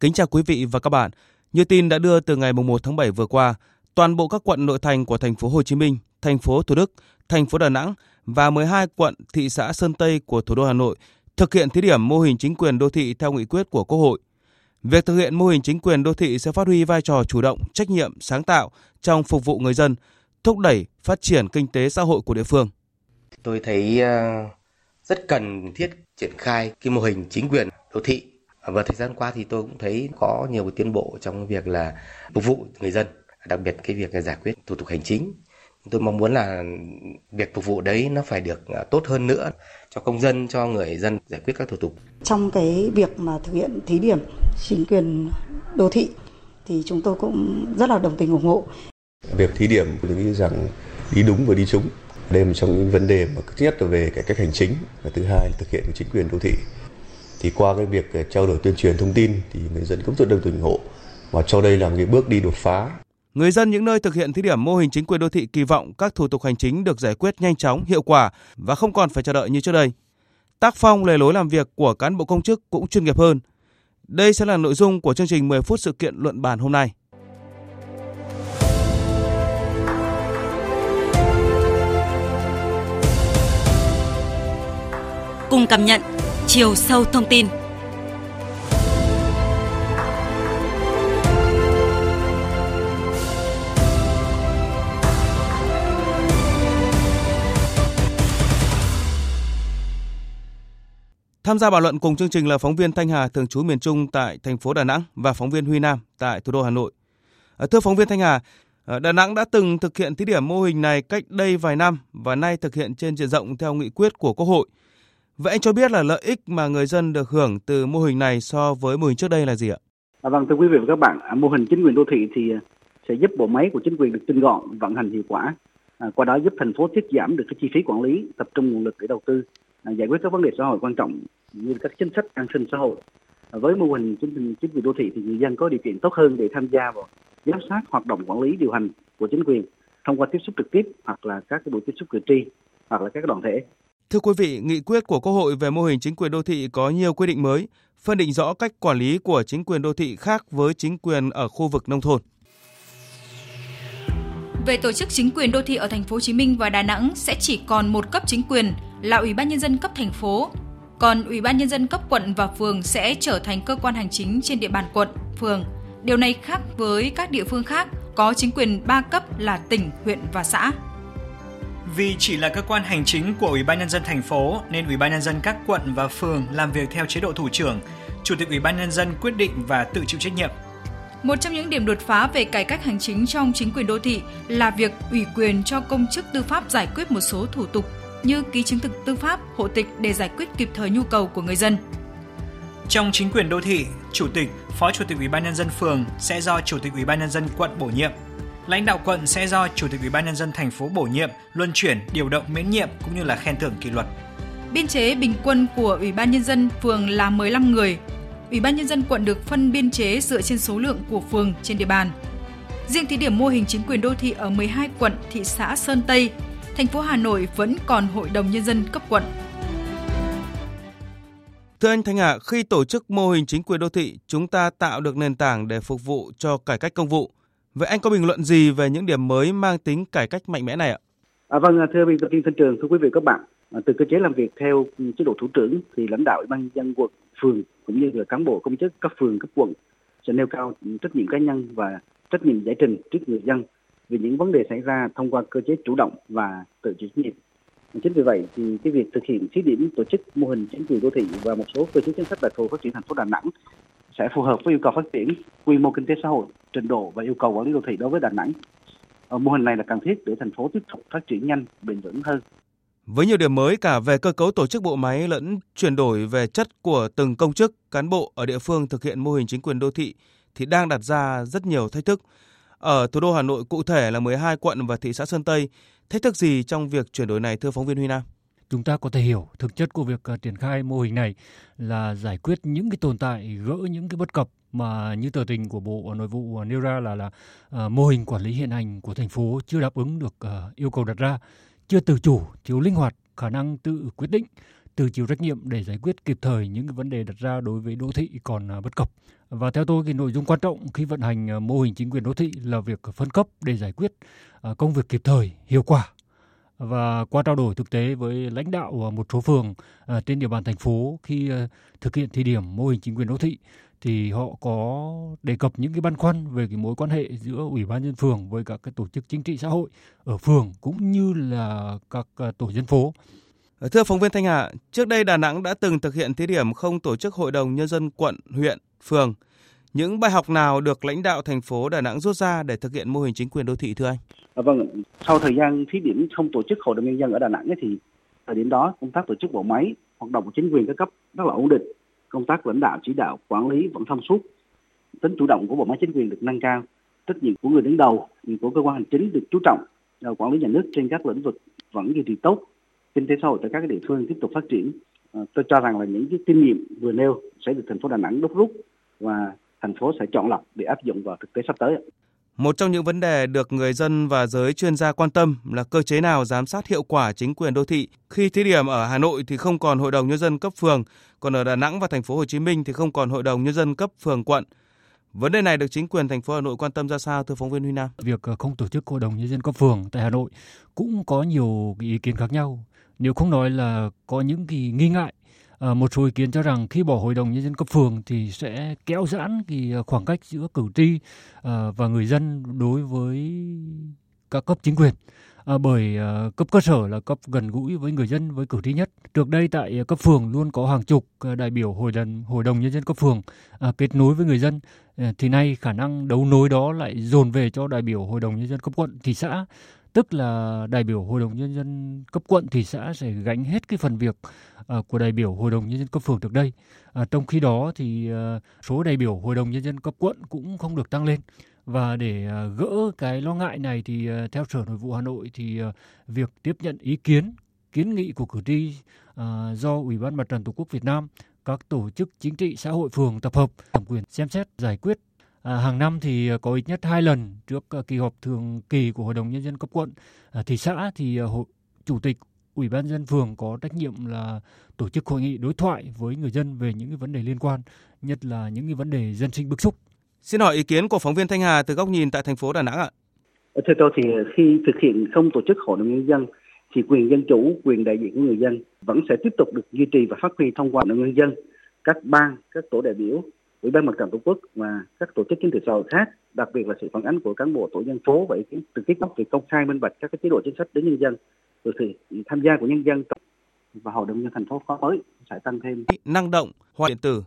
Kính chào quý vị và các bạn. Như tin đã đưa từ ngày 1 tháng 7 vừa qua, toàn bộ các quận nội thành của thành phố Hồ Chí Minh, thành phố Thủ Đức, thành phố Đà Nẵng và 12 quận thị xã Sơn Tây của thủ đô Hà Nội thực hiện thí điểm mô hình chính quyền đô thị theo nghị quyết của Quốc hội. Việc thực hiện mô hình chính quyền đô thị sẽ phát huy vai trò chủ động, trách nhiệm, sáng tạo trong phục vụ người dân, thúc đẩy phát triển kinh tế xã hội của địa phương. Tôi thấy ờ, rất cần thiết triển khai cái mô hình chính quyền đô thị và thời gian qua thì tôi cũng thấy có nhiều tiến bộ trong việc là phục vụ người dân đặc biệt cái việc giải quyết thủ tục hành chính. Tôi mong muốn là việc phục vụ đấy nó phải được à, tốt hơn nữa cho công dân cho người dân giải quyết các thủ tục. Trong cái việc mà thực hiện thí điểm chính quyền đô thị thì chúng tôi cũng rất là đồng tình ủng hộ. Việc thí điểm tôi nghĩ rằng đi đúng và đi trúng. Đây là một trong những vấn đề mà thứ nhất là về cải cách hành chính và thứ hai là thực hiện chính quyền đô thị thì qua cái việc trao đổi tuyên truyền thông tin thì người dân cũng rất đồng tình ủng hộ và cho đây là một cái bước đi đột phá Người dân những nơi thực hiện thí điểm mô hình chính quyền đô thị kỳ vọng các thủ tục hành chính được giải quyết nhanh chóng, hiệu quả và không còn phải chờ đợi như trước đây. Tác phong lề lối làm việc của cán bộ công chức cũng chuyên nghiệp hơn. Đây sẽ là nội dung của chương trình 10 phút sự kiện luận bàn hôm nay. Cùng cảm nhận chiều sâu thông tin Tham gia bàn luận cùng chương trình là phóng viên Thanh Hà thường trú miền Trung tại thành phố Đà Nẵng và phóng viên Huy Nam tại thủ đô Hà Nội. À, thưa phóng viên Thanh Hà, à, Đà Nẵng đã từng thực hiện thí điểm mô hình này cách đây vài năm và nay thực hiện trên diện rộng theo nghị quyết của Quốc hội. Vậy anh cho biết là lợi ích mà người dân được hưởng từ mô hình này so với mô hình trước đây là gì ạ? À, vâng thưa quý vị và các bạn, à, mô hình chính quyền đô thị thì à, sẽ giúp bộ máy của chính quyền được tinh gọn, vận hành hiệu quả. À, qua đó giúp thành phố tiết giảm được cái chi phí quản lý, tập trung nguồn lực để đầu tư À, giải quyết các vấn đề xã hội quan trọng như các chính sách an sinh xã hội à, với mô hình chính chính quyền đô thị thì người dân có điều kiện tốt hơn để tham gia vào giám sát hoạt động quản lý điều hành của chính quyền thông qua tiếp xúc trực tiếp hoặc là các cái buổi tiếp xúc cử tri hoặc là các đoàn thể. Thưa quý vị, nghị quyết của Quốc hội về mô hình chính quyền đô thị có nhiều quy định mới, phân định rõ cách quản lý của chính quyền đô thị khác với chính quyền ở khu vực nông thôn. Về tổ chức chính quyền đô thị ở thành phố Hồ Chí Minh và Đà Nẵng sẽ chỉ còn một cấp chính quyền là Ủy ban nhân dân cấp thành phố, còn Ủy ban nhân dân cấp quận và phường sẽ trở thành cơ quan hành chính trên địa bàn quận, phường. Điều này khác với các địa phương khác có chính quyền 3 cấp là tỉnh, huyện và xã. Vì chỉ là cơ quan hành chính của Ủy ban nhân dân thành phố nên Ủy ban nhân dân các quận và phường làm việc theo chế độ thủ trưởng, Chủ tịch Ủy ban nhân dân quyết định và tự chịu trách nhiệm. Một trong những điểm đột phá về cải cách hành chính trong chính quyền đô thị là việc ủy quyền cho công chức tư pháp giải quyết một số thủ tục như ký chứng thực tư pháp, hộ tịch để giải quyết kịp thời nhu cầu của người dân. Trong chính quyền đô thị, chủ tịch, phó chủ tịch ủy ban nhân dân phường sẽ do chủ tịch ủy ban nhân dân quận bổ nhiệm. Lãnh đạo quận sẽ do chủ tịch ủy ban nhân dân thành phố bổ nhiệm, luân chuyển, điều động miễn nhiệm cũng như là khen thưởng kỷ luật. Biên chế bình quân của ủy ban nhân dân phường là 15 người. Ủy ban nhân dân quận được phân biên chế dựa trên số lượng của phường trên địa bàn. Riêng thí điểm mô hình chính quyền đô thị ở 12 quận thị xã Sơn Tây, thành phố Hà Nội vẫn còn Hội đồng Nhân dân cấp quận. Thưa anh Thanh Hà, khi tổ chức mô hình chính quyền đô thị, chúng ta tạo được nền tảng để phục vụ cho cải cách công vụ. Vậy anh có bình luận gì về những điểm mới mang tính cải cách mạnh mẽ này ạ? À, vâng, à, thưa biên tập viên Thanh Trường, thưa quý vị các bạn, à, từ cơ chế làm việc theo ừ, chế độ thủ trưởng thì lãnh đạo ủy ban dân quận, phường cũng như là cán bộ công chức cấp phường, cấp quận sẽ nêu cao ừ, trách nhiệm cá nhân và trách nhiệm giải trình trước người dân về những vấn đề xảy ra thông qua cơ chế chủ động và tự chịu trách nhiệm. Chính vì vậy thì cái việc thực hiện thí điểm tổ chức mô hình chính quyền đô thị và một số cơ chế chính sách đặc thù phát triển thành phố Đà Nẵng sẽ phù hợp với yêu cầu phát triển quy mô kinh tế xã hội, trình độ và yêu cầu quản lý đô thị đối với Đà Nẵng. Mô hình này là cần thiết để thành phố tiếp tục phát triển nhanh, bền vững hơn. Với nhiều điểm mới cả về cơ cấu tổ chức bộ máy lẫn chuyển đổi về chất của từng công chức, cán bộ ở địa phương thực hiện mô hình chính quyền đô thị thì đang đặt ra rất nhiều thách thức. Ở thủ đô Hà Nội cụ thể là 12 quận và thị xã Sơn Tây, thách thức gì trong việc chuyển đổi này thưa phóng viên Huy Nam? Chúng ta có thể hiểu thực chất của việc ờ, triển khai mô hình này là giải quyết những cái tồn tại, gỡ những cái bất cập mà như tờ trình của Bộ Nội vụ ờ, nêu ra là là uh, mô hình quản lý hiện hành của thành phố chưa đáp ứng được uh, yêu cầu đặt ra, chưa tự chủ, thiếu linh hoạt, khả năng tự quyết định, tự chịu trách nhiệm để giải quyết kịp thời những cái vấn đề đặt ra đối với đô thị còn bất cập. Và theo tôi, thì nội dung quan trọng khi vận hành mô hình chính quyền đô thị là việc phân cấp để giải quyết công việc kịp thời, hiệu quả và qua trao đổi thực tế với lãnh đạo ờ, một số phường ờ, trên địa bàn thành phố khi ờ, thực hiện thí điểm mô hình chính quyền đô thị thì họ có đề cập những cái băn khoăn về cái mối quan hệ giữa ủy ban nhân phường với các cái tổ chức chính trị xã hội ở phường cũng như là các tổ dân phố. Thưa phóng viên Thanh Hà, trước đây Đà Nẵng đã từng thực hiện thí điểm không tổ chức hội đồng nhân dân quận, huyện, phường. Những bài học nào được lãnh đạo thành phố Đà Nẵng rút ra để thực hiện mô hình chính quyền đô thị thưa anh? Dạ vâng, sau thời gian thí điểm không tổ chức hội đồng nhân dân ở Đà Nẵng ấy, thì thời điểm đó công tác tổ chức bộ máy, hoạt động của chính quyền các cấp rất là ổn định. Công tác lãnh đạo chỉ đạo quản lý vẫn thông suốt. Tính chủ động của bộ máy chính quyền được nâng cao. Trách nhiệm của người đứng đầu của cơ quan hành chính được chú trọng. Quản lý nhà nước trên các lĩnh vực vẫn duy trì tốt. Kinh tế xã hội tại các địa phương tiếp tục phát triển. Ờ, tôi cho rằng là những cái kinh nghiệm vừa nêu sẽ được thành phố Đà Nẵng đúc rút và thành phố sẽ chọn lọc để áp dụng vào thực tế sắp tới. Một trong những vấn đề được người dân và giới chuyên gia quan tâm là cơ chế nào giám sát hiệu quả chính quyền đô thị. Khi thí điểm ở Hà Nội thì không còn hội đồng nhân dân cấp phường, còn ở Đà Nẵng và thành phố Hồ Chí Minh thì không còn hội đồng nhân dân cấp phường quận. Vấn đề này được chính quyền thành phố Hà Nội quan tâm ra sao thưa phóng viên Huy Nam? Việc ờ, không tổ chức hội đồng nhân dân cấp phường tại Hà Nội cũng có nhiều ý kiến khác nhau. Nếu không nói là có những kỳ nghi ngại À, một số ý kiến cho rằng khi bỏ hội đồng nhân dân cấp phường thì sẽ kéo giãn cái ờ, khoảng cách giữa cử tri à, và người dân đối với các cấp chính quyền. À, bởi à, cấp cơ sở là cấp gần gũi với người dân với cử tri nhất. Trước đây tại cấp phường luôn có hàng chục đại biểu hội đồng hội đồng nhân dân cấp phường à, kết nối với người dân. À, thì nay khả năng đấu nối đó lại dồn về cho đại biểu hội đồng nhân dân cấp quận thị xã tức là đại biểu hội đồng nhân dân cấp quận thị xã sẽ gánh hết cái phần việc uh, của đại biểu hội đồng nhân dân cấp phường trước đây. Uh, trong khi đó thì uh, số đại biểu hội đồng nhân dân cấp quận cũng không được tăng lên. Và để uh, gỡ cái lo ngại này thì uh, theo sở nội vụ hà nội thì uh, việc tiếp nhận ý kiến kiến nghị của cử tri uh, do ủy ban mặt trận tổ quốc việt nam các tổ chức chính trị xã hội phường tập hợp thẩm quyền xem xét giải quyết À, hàng năm thì có ít nhất hai lần trước à, kỳ họp thường kỳ của Hội đồng Nhân dân cấp quận, à, thị xã thì à, hội, Chủ tịch Ủy ban dân phường có trách nhiệm là tổ chức hội nghị đối thoại với người dân về những cái vấn đề liên quan, nhất là những cái vấn đề dân sinh bức xúc. Xin hỏi ý kiến của phóng viên Thanh Hà từ góc nhìn tại thành phố Đà Nẵng ạ. Thưa tôi thì khi thực hiện không tổ chức hội đồng nhân dân thì quyền dân chủ, quyền đại diện của người dân vẫn sẽ tiếp tục được duy trì và phát huy thông qua hội đồng nhân dân, các ban, các tổ đại biểu ủy ban mặt trận tổ quốc và các tổ chức chính trị xã hội khác, đặc biệt là sự phản ánh của cán bộ tổ dân phố vậy từ cái góc việc công khai minh bạch các cái chế độ chính sách đến nhân dân, rồi sự tham gia của nhân dân và hội đồng nhân thành phố khóa mới sẽ tăng thêm. Năng động hoạt điện tử.